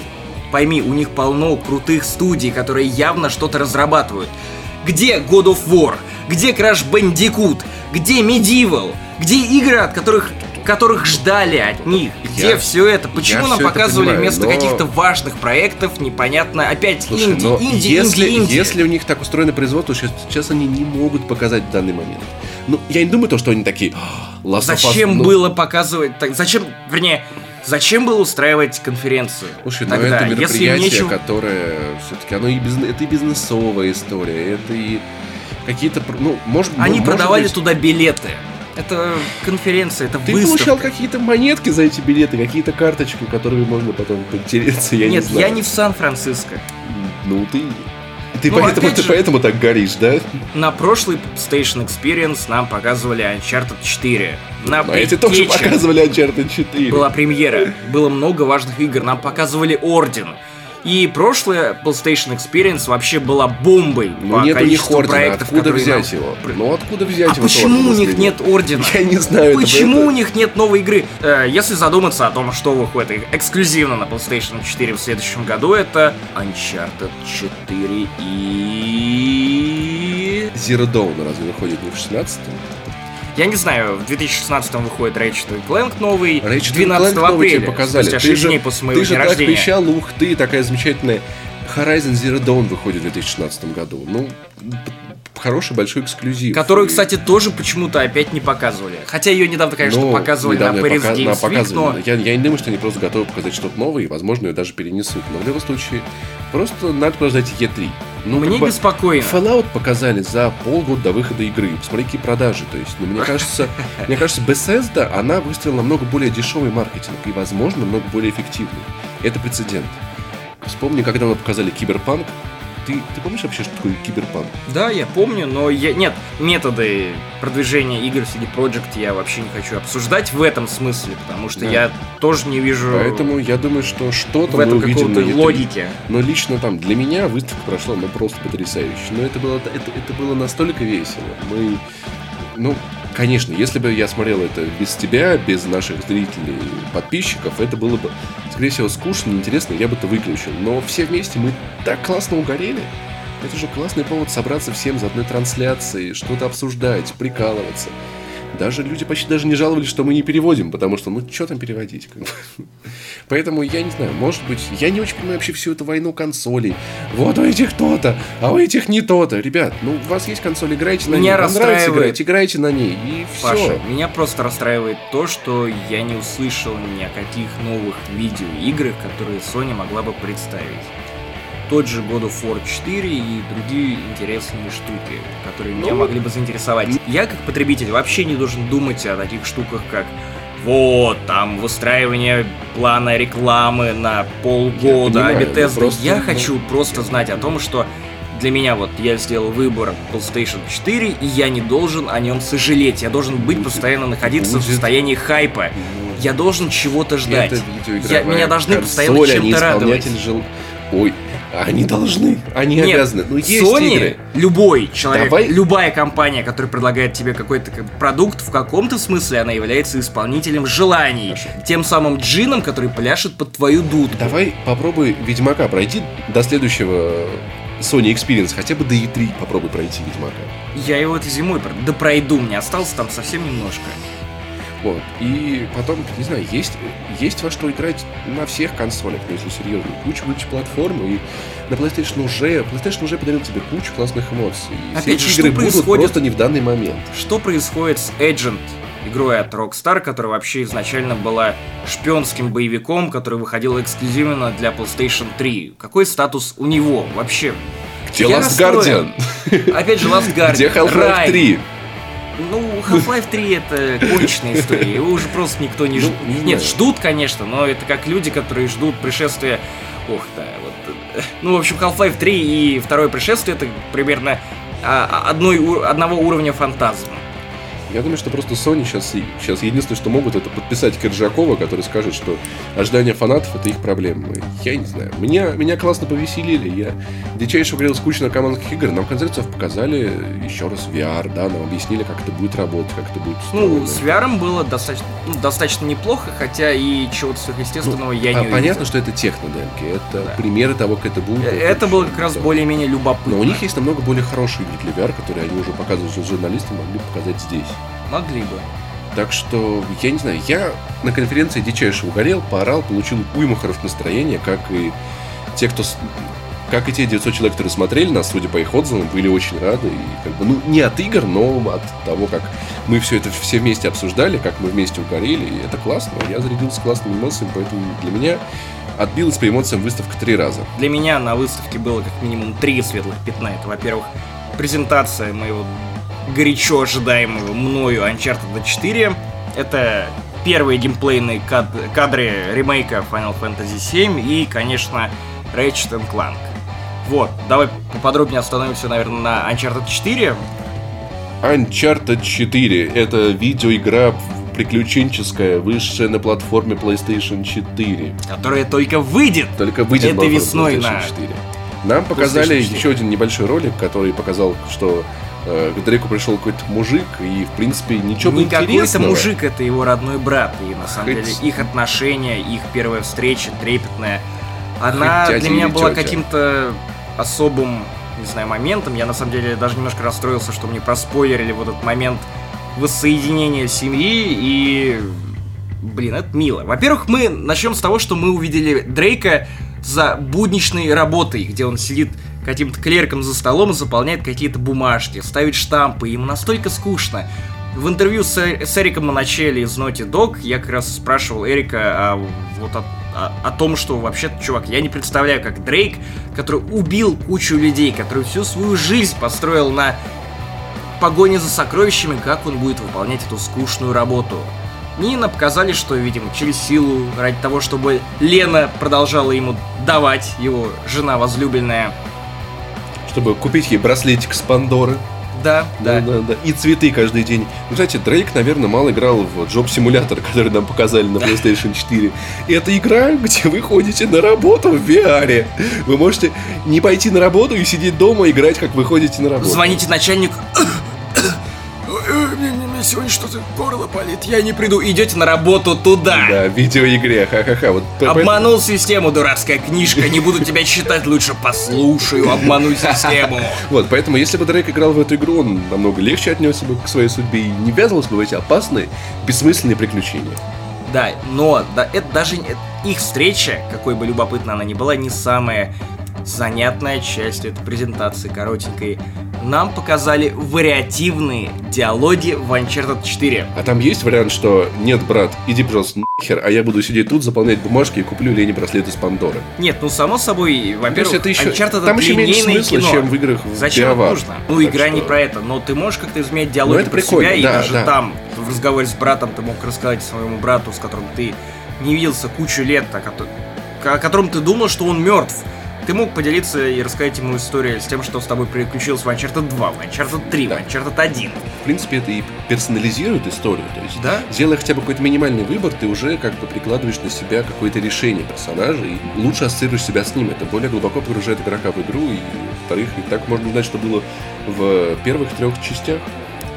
пойми, у них полно крутых студий, которые явно что-то разрабатывают. Где God of War? Где Crash Bandicoot? Где Medieval? Где игры, от которых которых ждали от них? Где Я- все это? Почему нам показывали понимаю, вместо но- каких-то важных проектов непонятно опять Слушай, инди, инди, если, инди, инди? если у них так устроено производство, сейчас, сейчас они не могут показать в данный момент. Ну, я не думаю, то, что они такие... «А, Last of Us», Зачем ну, было показывать? Так, зачем, вернее, зачем было устраивать конференцию? Слушай, ну тогда, это если мероприятие, нечего- которое все-таки оно и бизнес, это и бизнесовая история, это и какие-то, ну, может Они может продавали быть, туда билеты. Это конференция, это Ты выставка. получал какие-то монетки за эти билеты, какие-то карточки, которыми можно потом потереться, я не Нет, знаю. я не в Сан-Франциско. Ну ты... Ты, Ну, поэтому, ты же- поэтому так горишь, да? На прошлый Station Experience нам показывали Uncharted 4. На Но эти тоже показывали Uncharted 4. была премьера. Было много важных игр. Нам показывали Орден. И прошлая PlayStation Experience вообще была бомбой Ну по нет у них ордена, проектов, откуда взять нам- его? Ну откуда взять А его? почему у них нет ордена? Я не знаю. Почему это- у них нет новой игры? Э, если задуматься о том, что выходит эксклюзивно на PlayStation 4 в следующем году, это Uncharted 4 и... Zero Dawn разве выходит не в 16-м? Я не знаю, в 2016 выходит Ratchet Clank новый, Ratchet 12 Clank новый апреля, тебе показали. спустя Ты 6 же, дней после моего ты же дня так рождения. кричал, ух ты, такая замечательная. Horizon Zero Dawn выходит в 2016 году. Ну, хороший большой эксклюзив. Которую, И- кстати, тоже почему-то опять не показывали. Хотя ее недавно, конечно, Ну, показывали на Paris пока- Games Week, но... я, я не думаю, что они просто готовы показать что-то новое, и, возможно, ее даже перенесут. Но в любом случае, просто надо подождать E3. Ну, Мне как бы беспокойно. Fallout показали за полгода до выхода игры. Посмотри, какие продажи. То есть, ну, мне кажется, мне кажется, Bethesda, она выстрелила намного более дешевый маркетинг и, возможно, намного более эффективный. Это прецедент. Вспомни, когда мы показали Киберпанк, Ты, ты помнишь вообще, что такое киберпанк? Да, я помню, но я... Нет, методы продвижения игр CD Projekt я вообще не хочу обсуждать в этом смысле, потому что Да. я тоже не вижу Поэтому я думаю, что что-то в этом E3. логики. Но лично там для меня выставка прошла ну просто потрясающе. Но это было, это, это было настолько весело. Мы, ну, конечно, если бы я смотрел это без тебя, без наших зрителей, подписчиков, это было бы, скорее всего, скучно, неинтересно, я бы это выключил. Но все вместе мы так классно угорели. Это же классный повод собраться всем за одной трансляцией, что-то обсуждать, прикалываться. Даже люди почти даже не жаловались, что мы не переводим, потому что, ну, что там переводить? как бы. Поэтому я не знаю, может быть, я не очень понимаю вообще всю эту войну консолей. Вот у этих то-то, а у этих не то-то. Ребят, ну, у вас есть консоль, играйте на Меня ней. Вам нравится расстраивает- играть, играйте на ней, и все. Паша, меня просто расстраивает то, что я не услышал ни о каких новых видеоиграх, которые Sony могла бы представить. Тот же God of War 4 и другие интересные штуки, которые меня Ну, могли бы заинтересовать. Я, как потребитель, вообще не должен думать о таких штуках, как вот, там, выстраивание плана рекламы на полгода, Я а Bethesda. просто, я ну, хочу просто знать о том, что для меня вот я сделал выбор PlayStation 4, и я не должен о нем сожалеть. Я должен быть постоянно находиться в Будет. состоянии хайпа. Я должен чего-то ждать. Это Я- меня должны консоль, постоянно чем-то радовать. жел- Ой, они должны, они Нет, обязаны. Ну, есть Sony, игры. любой человек, Давай- любая компания, которая предлагает тебе какой-то продукт, в каком-то смысле она является исполнителем желаний. Хорошо. Тем самым джином, который пляшет под твою дудку. Давай попробуй Ведьмака пройти до следующего Sony Experience, хотя бы до E3 попробуй пройти Ведьмака. Я его этой зимой да пройду, мне осталось там совсем немножко. Вот. И потом, не знаю, есть, есть во что играть на всех консолях, ну, если серьезно. Куча мультиплатформ, и на PlayStation уже, PlayStation уже подарил тебе кучу классных эмоций. И все Опять же, эти что игры будут просто не в данный момент. Что происходит с Agent, игрой от Rockstar, которая вообще изначально была шпионским боевиком, который выходил эксклюзивно для PlayStation 3? Какой статус у него вообще? Где Я Last расстроен. Guardian? Опять же, Last Guardian. Где Half-Life Рай. 3? Ну, Half-Life 3 это конечная история, его уже просто никто не Ну, ждет. не Нет, ждут, конечно, но это как люди, которые ждут пришествия... Ох, да, вот... э, Ну, в общем, Half-Life 3 и второе пришествие это примерно а, а, одной, одного уровня фантазма. Я думаю, что просто Sony сейчас, сейчас единственное, что могут, это подписать Киржакова, который скажет, что ожидания фанатов это их проблема. Я не знаю. Меня, меня классно повеселили. Я дичайше говорил скучно командных игр. Нам в конце концов показали еще раз VR, да, нам объяснили, как это будет работать, как это будет Ну, устроено. с VR было достаточно, ну, достаточно неплохо, хотя и чего-то сверхъестественного я А, не понятно, увидел. что это технодемки, это Да. примеры того, как это будет. Э, Это было как раз Да. более-менее любопытно. Но у них есть намного более хорошие игры для VR, которые они уже показывают журналистам, могли показать здесь. Могли бы. Так что, я не знаю, я на конференции дичайше угорел, поорал, получил уйму хорошего настроения, как и те, кто... Как и те 900 человек, которые смотрели нас, судя по их отзывам, были очень рады. И как бы, ну, не от игр, но от того, как мы все это все вместе обсуждали, как мы вместе угорели. И это классно. Я зарядился классными эмоциями, поэтому для меня отбилась по эмоциям выставка три раза. Для меня на выставке было как минимум три светлых пятна. Это, во-первых, презентация моего горячо ожидаемого мною Uncharted 4. Это первые геймплейные кад- кадры ремейка Final Fantasy VII и, конечно, Ratchet Clank. Вот, давай поподробнее остановимся, наверное, на Uncharted 4. Uncharted 4 — это видеоигра приключенческая, высшая на платформе PlayStation 4. которая только выйдет. Только выйдет Это на весной PlayStation на 4. Нам показали PlayStation 4. еще один небольшой ролик, который показал, что к Дрейку пришел какой-то мужик, и, в принципе, ничего Не какой-то мужик, это его родной брат. И на самом Хоть- деле их отношения, их первая встреча трепетная, она Хоть для меня была каким-то особым, не знаю, моментом. Я на самом деле даже немножко расстроился, что мне проспойлерили вот этот момент воссоединения семьи и... Блин, это мило. Во-первых, мы начнем с того, что мы увидели Дрейка за будничной работой, где он сидит каким-то клерком за столом и заполняет какие-то бумажки, ставит штампы, ему настолько скучно. В интервью с, с Эриком Моначелли из Naughty Dog я как раз спрашивал Эрика а, вот о, о- о том, что вообще-то, чувак, я не представляю, как Дрейк, который убил кучу людей, который всю свою жизнь построил на погоне за сокровищами, как он будет выполнять эту скучную работу. Нина показали, что, видимо, через силу, ради того, чтобы Лена продолжала ему давать, его жена возлюбленная. Чтобы купить ей браслетик с Пандоры. Да, да. да, да. И цветы каждый день. Ну, знаете, Дрейк, наверное, мало играл в Job Simulator, который нам показали на PlayStation 4. И это игра, где вы ходите на работу в VR. Вы можете не пойти на работу и сидеть дома, играть, как вы ходите на работу. Звоните начальнику, Мне сегодня что-то горло болит, я не приду. идете на работу туда. Да, в видеоигре, ха-ха-ха. Вот Обманул систему, дурацкая книжка. Не буду тебя читать, лучше послушаю, обману систему. Вот, поэтому если бы Дрейк играл в эту игру, он намного легче отнесся бы к своей судьбе и не ввязывался бы в эти опасные, бессмысленные приключения. Да, но да, это даже их встреча, какой бы любопытной она ни была, не самая занятная часть этой презентации коротенькой. Нам показали вариативные диалоги в Uncharted 4. А там есть вариант, что нет, брат, иди, пожалуйста, нахер, а я буду сидеть тут, заполнять бумажки и куплю Лене браслет из Пандоры. Нет, ну само собой, во-первых, это еще- Uncharted там еще меньше смысла, кино. чем в играх в Зачем это BioWare. нужно? Ну, Так игра не что- про это, но ты можешь как-то изменять диалоги Ну, это про себя, и да, даже да. там, в разговоре с братом, ты мог рассказать своему брату, с которым ты не виделся кучу лет, о котором ты думал, что он мертв. Ты мог поделиться и рассказать ему историю с тем, что с тобой приключилось в Uncharted 2, в Uncharted 3, Да. в Uncharted 1. В принципе, это и персонализирует историю. То есть, Да. сделая хотя бы какой-то минимальный выбор, ты уже как бы прикладываешь на себя какое-то решение персонажа и лучше ассоциируешь себя с ним. Это более глубоко погружает игрока в игру. И, во-вторых, и так можно узнать, что было в первых трех частях.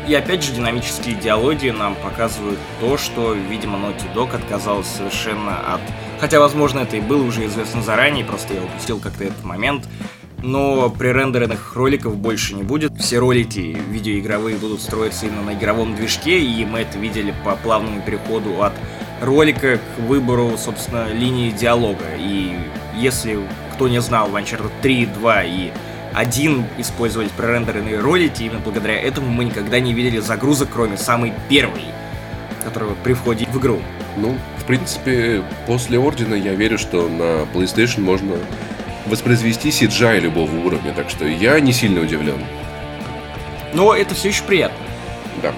И опять же, динамические диалоги нам показывают то, что, видимо, Naughty Dog отказалась совершенно от... Хотя, возможно, это и было уже известно заранее, просто я упустил как-то этот момент. Но пререндеренных роликов больше не будет. Все ролики видеоигровые будут строиться именно на игровом движке, и мы это видели по плавному переходу от ролика к выбору, собственно, линии диалога. И если кто не знал, в Uncharted 3, 2 и один использовать пререндеренные ролики, именно благодаря этому мы никогда не видели загрузок, кроме самой первой, которая при входе в игру. Ну, в принципе, после Ордена я верю, что на PlayStation можно воспроизвести CGI любого уровня, так что я не сильно удивлен. Но это все еще приятно. Да.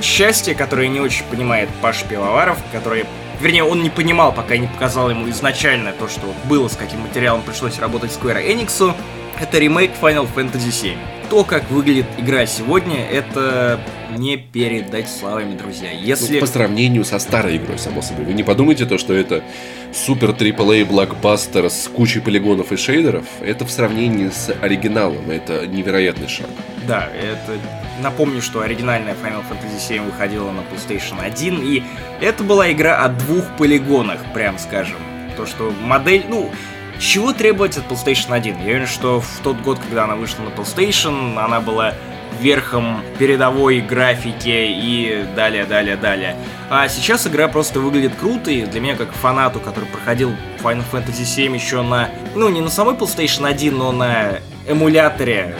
Счастье, которое не очень понимает Паш Пивоваров, который Вернее, он не понимал, пока не показал ему изначально то, что было, с каким материалом пришлось работать Square Enix. Это ремейк Final Fantasy VII. То, как выглядит игра сегодня, это не передать словами, друзья. Ну, Если... по сравнению со старой игрой, само собой. Вы не подумайте то, что это супер AAA блокбастер с кучей полигонов и шейдеров. Это в сравнении с оригиналом. Это невероятный шаг. Да, это... Напомню, что оригинальная Final Fantasy VII выходила на PlayStation 1, и это была игра о двух полигонах, прям скажем. То, что модель, ну, чего требовать от PlayStation 1? Я уверен, что в тот год, когда она вышла на PlayStation, она была верхом передовой графики и далее, далее, далее. А сейчас игра просто выглядит круто, и для меня, как фанату, который проходил Final Fantasy VII еще на, ну, не на самой PlayStation 1, но на эмуляторе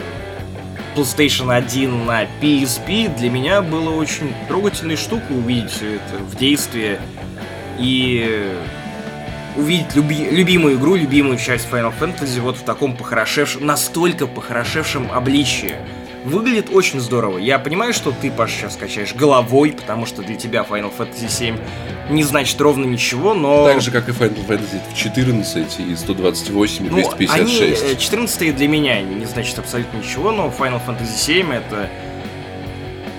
PlayStation 1 на PSP, для меня было очень трогательной штукой увидеть все это в действии и увидеть люби- любимую игру, любимую часть Final Fantasy вот в таком похорошевшем, настолько похорошевшем обличии. Выглядит очень здорово. Я понимаю, что ты, Паш, сейчас качаешь головой, потому что для тебя Final Fantasy 7 не значит ровно ничего, но... Так же, как и Final Fantasy в 14 и 128 и Ну, они, 256. э, 14 для меня не значит абсолютно ничего, но Final Fantasy 7 это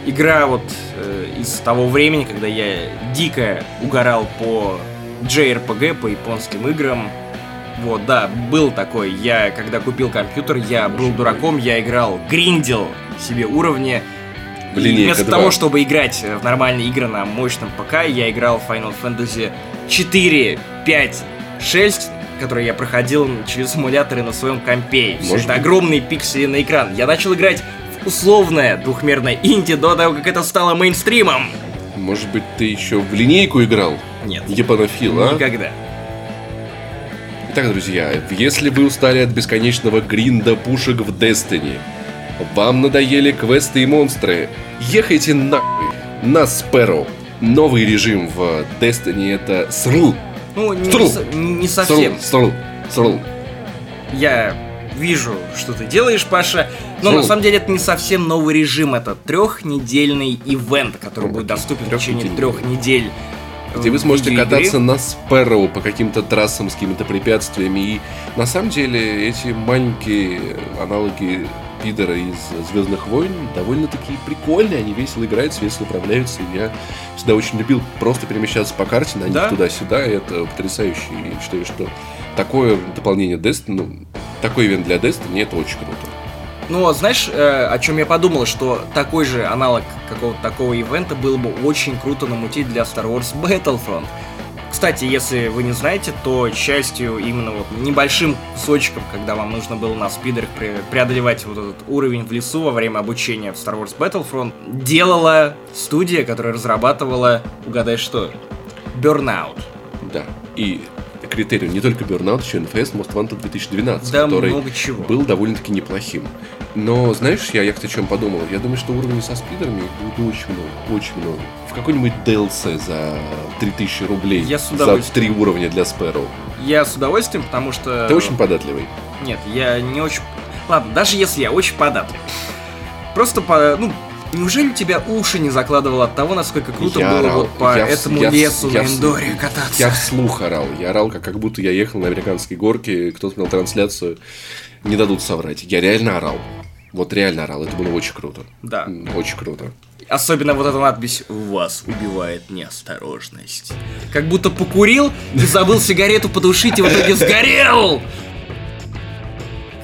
игра вот э, из того времени, когда я дико угорал по JRPG, по японским играм. Вот, да, был такой. Я, когда купил компьютер, я был дураком, я играл, гриндил себе уровни. В И вместо 2. того, чтобы играть в нормальные игры на мощном ПК, я играл в Final Fantasy 4, 5, 6, которые я проходил через эмуляторы на своем компе. Может это огромные пиксели на экран. Я начал играть в условное двухмерное инди до того, как это стало мейнстримом. Может быть, ты еще в линейку играл? Нет, Японофил, а? никогда. Итак, друзья, если вы устали от бесконечного гринда пушек в Destiny, вам надоели квесты и монстры, ехайте нахуй на Спэроу. Новый режим в Destiny это срл. Ну, не, со- не- не совсем. Срл, срл, срл. Я вижу, что ты делаешь, Паша. Но Срл. на самом деле это не совсем новый режим. Это трехнедельный ивент, который будет доступен в течение трех недель где вы сможете видеоигры. кататься на Спэроу по каким-то трассам с какими-то препятствиями. И на самом деле эти маленькие аналоги пидора из Звездных войн довольно-таки прикольные, они весело играются, весело управляются. И я всегда очень любил просто перемещаться по карте, на них Да? туда-сюда. И это потрясающе. И считаю, что такое дополнение Destiny, ну, такой ивент для Destiny, это очень круто. Ну, а знаешь, э, о чем я подумал, что такой же аналог какого-то такого ивента было бы очень круто намутить для Star Wars Battlefront. Кстати, если вы не знаете, то частью именно вот небольшим кусочком, когда вам нужно было на спидерах пре- преодолевать вот этот уровень в лесу во время обучения в Star Wars Battlefront, делала студия, которая разрабатывала, угадай что, Burnout. Да. И критерий не только Burnout, еще NFS Most Wanted 2012, Да, который был довольно-таки неплохим. Но, знаешь, я, я кстати, о чем подумал? Я думаю, что уровней со спидерами будет очень много, очень много. В какой-нибудь DLC за 3000 рублей Я с за три уровня для Спэроу. Я с удовольствием, потому что... Ты очень податливый. Нет, я не очень... Ладно, даже если я очень податлив. Просто по... Ну, неужели у тебя уши не закладывало от того, насколько круто Я было орал. вот по Я этому я лесу я на Эндоре кататься? Я вслух орал. Я орал, как, как будто я ехал на американской горке. Кто смотрел трансляцию, не дадут соврать. Я реально орал. Вот реально орал. Это было очень круто. Да. Очень круто. Особенно вот эта надпись «Вас убивает неосторожность». Как будто покурил и забыл сигарету потушить и в итоге сгорел!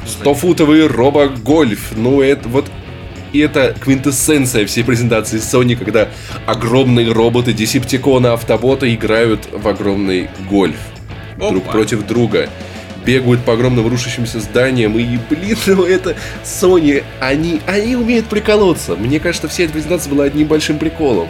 100-футовый робо-гольф. Ну, это вот... И это квинтэссенция всей презентации Sony, когда огромные роботы, десептиконы, автоботы играют в огромный гольф. Друг Опа. против друга. Бегают по огромным рушащимся зданиям. И, блин, ну это Sony, они, они умеют приколоться. Мне кажется, вся эта презентация была одним большим приколом.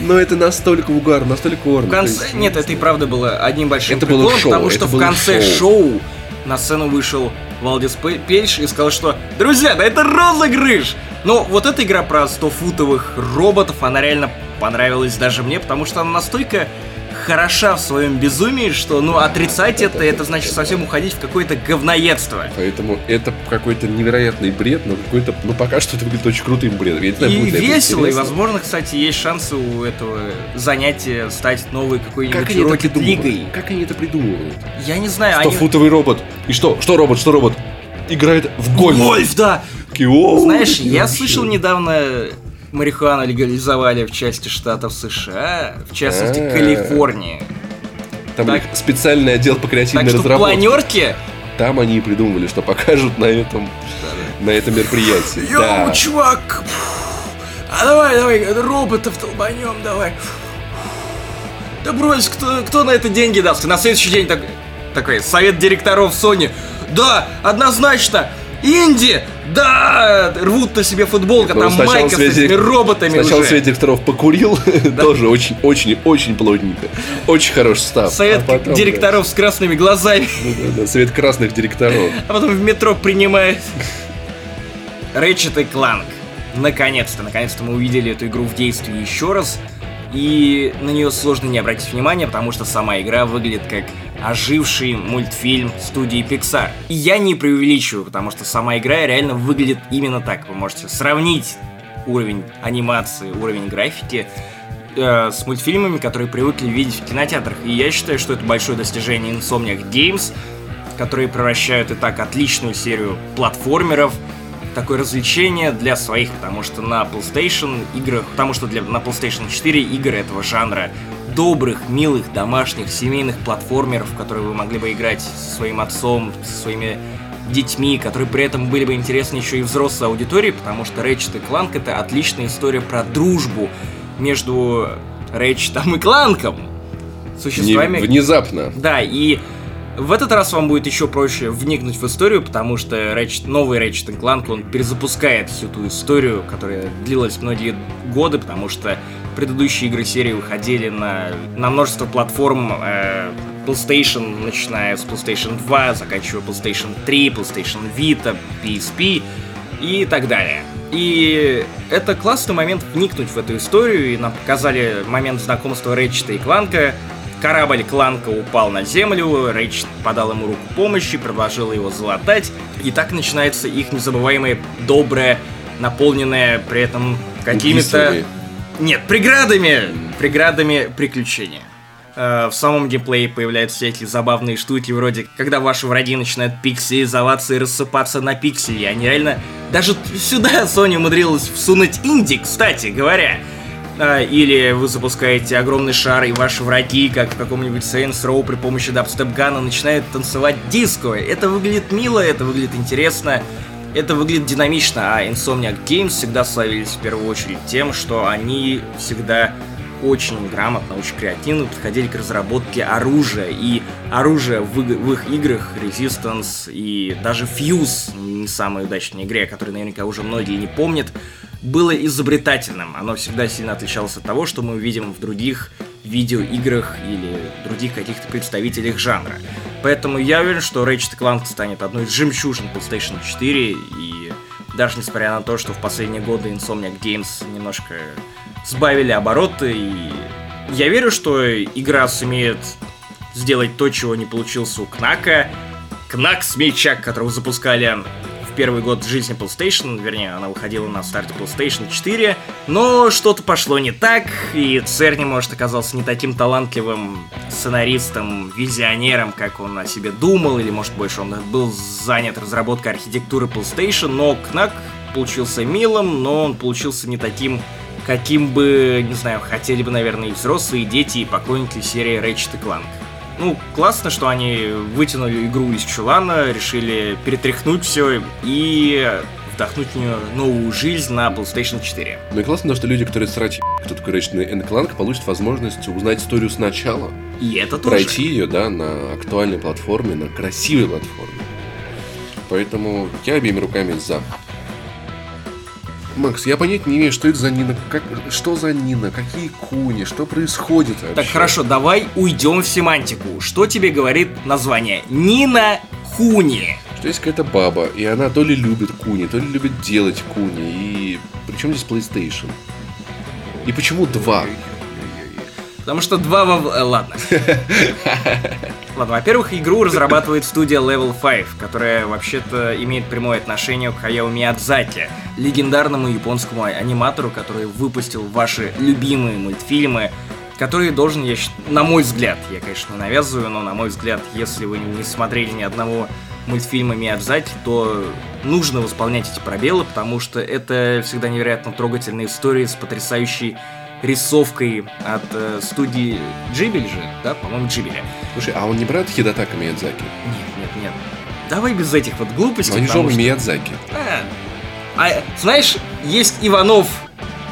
Но это настолько угар, настолько. В конце... Нет, это и правда было одним большим Это было приколом, шоу, потому что в было конце шоу. шоу на сцену вышел Валдис Пе- Пельш и сказал, что «Друзья, да это розыгрыш!» Но вот эта игра про 100-футовых роботов, она реально понравилась даже мне, потому что она настолько хороша в своем безумии, что, ну, отрицать это, это значит совсем уходить в какое-то говноедство. Поэтому это какой-то невероятный бред, но какой-то, ну пока что это выглядит очень крутым бредом. Я не знаю, И будет весело, и, возможно, кстати, есть шансы у этого занятия стать новой Как какой-нибудь они Rocket придумывают? лигой. Как они это придумывают? Я не знаю, они... 100-футовый робот. И что? Что робот? Что робот? Играет в гольф. Гольф, да! Такие, «О, Знаешь, я вообще». слышал недавно марихуану легализовали в части штатов США, в частности А. Калифорнии. Там так- специальный отдел по креативной Так что разработке. планерки Там они и придумывали, что покажут на этом, на этом мероприятии. Йоу, Да. чувак! А давай, давай, роботов толбанем, давай. Да брось, кто, кто на это деньги даст? И на следующий день так, такой совет директоров Sony. Да, однозначно, Инди, да, рвут на себе футболка, Ну, там майка с этими роботами Сначала уже. Свет директоров покурил, тоже очень, очень, очень плотненько. Очень хороший став. Совет А потом, директоров с красными глазами. да, да, да, Совет красных директоров. А потом в метро принимает Ratchet и Clank. Наконец-то, наконец-то мы увидели эту игру в действии еще раз. И на нее сложно не обратить внимания, потому что сама игра выглядит как оживший мультфильм студии Pixar. И я не преувеличиваю, потому что сама игра реально выглядит именно так. Вы можете сравнить уровень анимации, уровень графики э, с мультфильмами, которые привыкли видеть в кинотеатрах. И я считаю, что это большое достижение Insomniac Games, которые превращают и так отличную серию платформеров в такое развлечение для своих, потому что на PlayStation играх, потому что для, на PlayStation 4 игры этого жанра добрых, милых, домашних, семейных платформеров, в которые вы могли бы играть со своим отцом, со своими детьми, которые при этом были бы интересны еще и взрослой аудитории, потому что Ratchet и Clank это отличная история про дружбу между Ratchet и Кланком. Не- Существами, Внезапно. да, и в этот раз вам будет еще проще вникнуть в историю, потому что Ratchet, новый Ratchet Clank, он перезапускает всю ту историю, которая длилась многие годы, потому что предыдущие игры серии выходили на, на множество платформ э, PlayStation, начиная с PlayStation 2, заканчивая PlayStation 3, PlayStation Vita, PSP и так далее. И это классный момент вникнуть в эту историю, и нам показали момент знакомства Рэчета и Кланка. Корабль Кланка упал на землю, Рэйчет подал ему руку помощи, предложил его залатать, и так начинается их незабываемое, доброе, наполненное при этом какими-то... Нет, преградами! Преградами приключения. Э, В самом геймплее появляются всякие забавные штуки, вроде когда ваши враги начинают пикселизоваться и рассыпаться на пиксели. Они реально... Даже сюда Sony умудрилась всунуть инди, кстати говоря. А, Или вы запускаете огромный шар, и ваши враги, как в каком-нибудь Saints Row при помощи дабстеп-гана, начинают танцевать диско. Это выглядит мило, это выглядит интересно, это выглядит динамично, а Insomniac Games всегда славились в первую очередь тем, что они всегда очень грамотно, очень креативно подходили к разработке оружия. И оружие в, в их играх, Resistance и даже Fuse, не самой удачной игре, которую наверняка уже многие не помнят, было изобретательным. Оно всегда сильно отличалось от того, что мы видим в других видеоиграх или других каких-то представителях жанра. Поэтому я уверен, что Ratchet Clank станет одной из жемчужин PlayStation 4, и даже несмотря на то, что в последние годы Insomniac Games немножко сбавили обороты, и я верю, что игра сумеет сделать то, чего не получилось у Кнака. Кнак Смельчак, которого запускали первый год жизни PlayStation, вернее, она выходила на старте PlayStation 4, но что-то пошло не так, и Церни, может, оказался не таким талантливым сценаристом, визионером, как он о себе думал, или, может, больше он был занят разработкой архитектуры PlayStation, но Кнак получился милым, но он получился не таким, каким бы, не знаю, хотели бы, наверное, и взрослые, и дети, и поклонники серии Ratchet Clank. Ну, классно, что они вытянули игру из чулана, решили перетряхнуть все и вдохнуть в нее новую жизнь на PlayStation 4. Ну и классно, что люди, которые срать кто такой and Clank, получат возможность узнать историю сначала. И это тоже. Пройти ее, да, на актуальной платформе, на красивой платформе. Поэтому я обеими руками за. Макс, я понять не имею, что это за Нина, как, что за Нина, какие куни, что происходит вообще. Так, хорошо, давай уйдем в семантику. Что тебе говорит название? Нина Куни. Что есть какая-то баба, и она то ли любит куни, то ли любит делать куни, и причем здесь PlayStation? И почему два? Потому что два во... э, Ладно. Ладно, во-первых, игру разрабатывает студия Level 5, которая вообще-то имеет прямое отношение к Хаяо Миядзаки, легендарному японскому аниматору, который выпустил ваши любимые мультфильмы, которые должен, я на мой взгляд, я, конечно, не навязываю, но на мой взгляд, если вы не смотрели ни одного мультфильма Миядзаки, то нужно восполнять эти пробелы, потому что это всегда невероятно трогательные истории с потрясающей рисовкой от э, студии Джибель же, да, по-моему, Джибеля. Слушай, а он не брат Хидатака Миядзаки? Нет, нет, нет. Давай без этих вот глупостей. Но они же оба что- Миядзаки. А, а, знаешь, есть Иванов,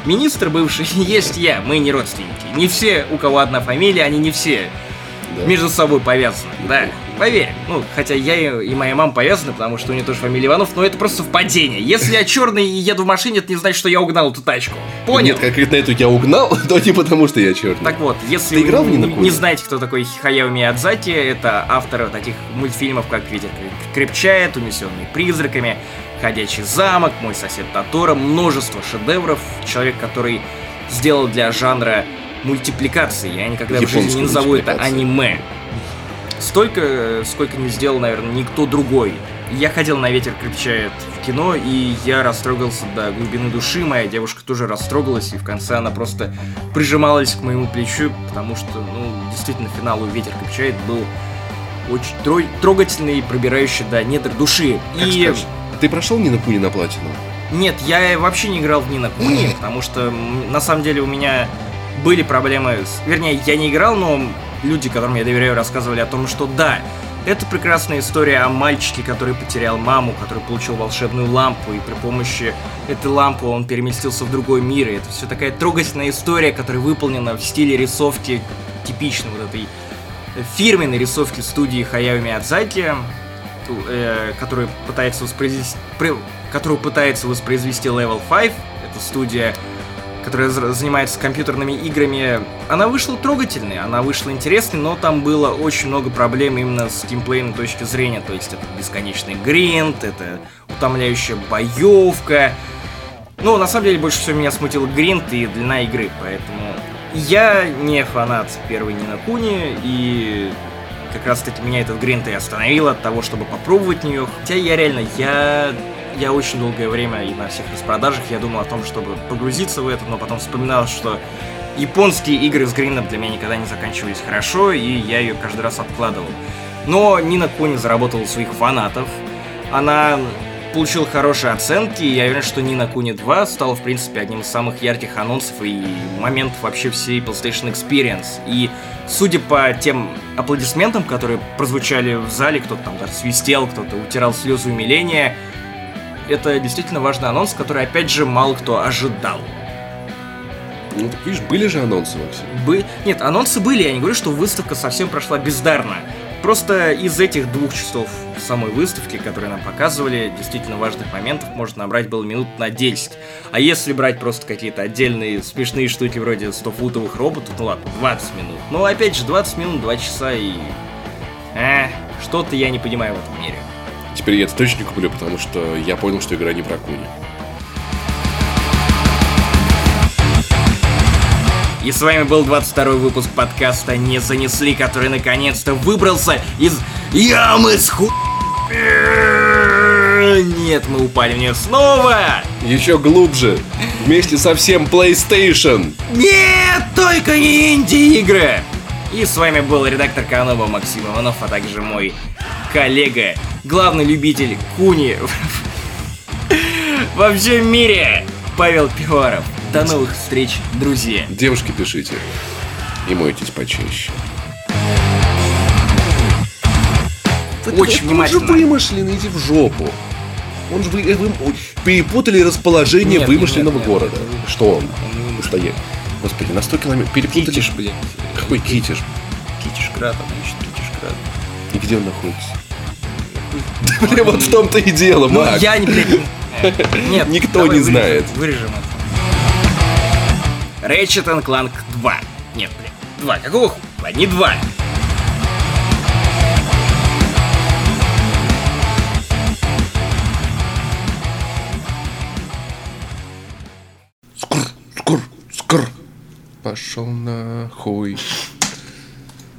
министр бывший, есть я, мы не родственники. Не все, у кого одна фамилия, они не все Да. между собой повязаны. Да, поверь. Ну, хотя я и, и моя мама повязаны, потому что у нее тоже фамилия Иванов, но это просто совпадение. Если я черный и еду в машине, это не значит, что я угнал эту тачку. Понял? Нет, конкретно эту я угнал, то не потому, что я черный. Так вот, если Ты играл вы не, не знаете, кто такой Хаяо Миядзаки, это автор таких мультфильмов, как «Ветер крепчает», «Унесенный призраками», «Ходячий замок», «Мой сосед Тоторо», множество шедевров, человек, который сделал для жанра мультипликации, я никогда в жизни не назову это аниме. Столько, сколько не сделал, наверное, никто другой. Я ходил на «Ветер крепчает» в кино, и я растрогался до глубины души. Моя девушка тоже растрогалась, и в конце она просто прижималась к моему плечу, потому что, ну, действительно, финал у «Ветер крепчает» был очень тро- трогательный, пробирающий до недр души. Как и скажешь. Ты прошел Нина Куни на платину? нет, я вообще не играл в Нина Куни, потому что на самом деле у меня были проблемы с... Вернее, я не играл, но люди, которым я доверяю, рассказывали о том, что да, это прекрасная история о мальчике, который потерял маму, который получил волшебную лампу, и при помощи этой лампы он переместился в другой мир. И это все такая трогательная история, которая выполнена в стиле рисовки типичной вот этой э, фирменной рисовки студии Хаяо Миядзаки, э, которую пытается воспроизвести, которую пытается воспроизвести Level 5. Это студия, которая за- занимается компьютерными играми. Она вышла трогательной, она вышла интересной, но там было очень много проблем именно с геймплейной точки зрения. То есть это бесконечный гринд, это утомляющая боевка. Ну, на самом деле, больше всего меня смутил гринд и длина игры, поэтому я не фанат первой Нинакуни, и как раз таки меня этот гринд и остановил от того, чтобы попробовать нее. Хотя я реально, я, я очень долгое время и на всех распродажах я думал о том, чтобы погрузиться в это, но потом вспоминал, что Японские игры с Грином для меня никогда не заканчивались хорошо, и я ее каждый раз откладывал. Но Нина Куни заработала своих фанатов. Она получила хорошие оценки, и я уверен, что Нина Куни 2 стала, в принципе, одним из самых ярких анонсов и моментов вообще всей PlayStation Experience. И судя по тем аплодисментам, которые прозвучали в зале, кто-то там даже свистел, кто-то утирал слезы умиления, это действительно важный анонс, который, опять же, мало кто ожидал. Ну, так видишь, были же анонсы, Максим. Бы... Нет, анонсы были, я не говорю, что выставка совсем прошла бездарно. Просто из этих двух часов самой выставки, которые нам показывали, действительно важных моментов можно набрать было минут на 10. А если брать просто какие-то отдельные смешные штуки вроде 100-футовых роботов, ну ладно, 20 минут. Но опять же, 20 минут, 2 часа и... Э, что-то я не понимаю в этом мире. Теперь я это точно куплю, потому что я понял, что игра не про Куни. И с вами был 22 выпуск подкаста «Не занесли», который наконец-то выбрался из ямы с ху... Нет, мы упали в нее снова! Еще глубже. Вместе со всем PlayStation. Нет, только не инди-игры! И с вами был редактор Канова Максим Иванов, а также мой коллега, главный любитель куни во всем мире, Павел Пиваров. До новых встреч, друзья! Девушки, пишите. И мойтесь почаще. Очень Он внимательно. же вымышленный, иди в жопу. Он же вы, э, вы- перепутали расположение Нет, вымышленного нет, нет, города. это вы- Что он? Он не Настоящий. Господи, на 100 километров перепутали. Китиш, блин. Какой Китиш? Китишград, ищет Китишград. И где он находится? Бля, вот в том-то и дело, Ну, Мак. я не, блядь, не- Нет, Никто давай не вырежем- знает. Вырежем это. Ratchet Clank 2. Нет, блин, 2. Какого хуя? Не 2. Скр, скр, скр. Пошел нахуй.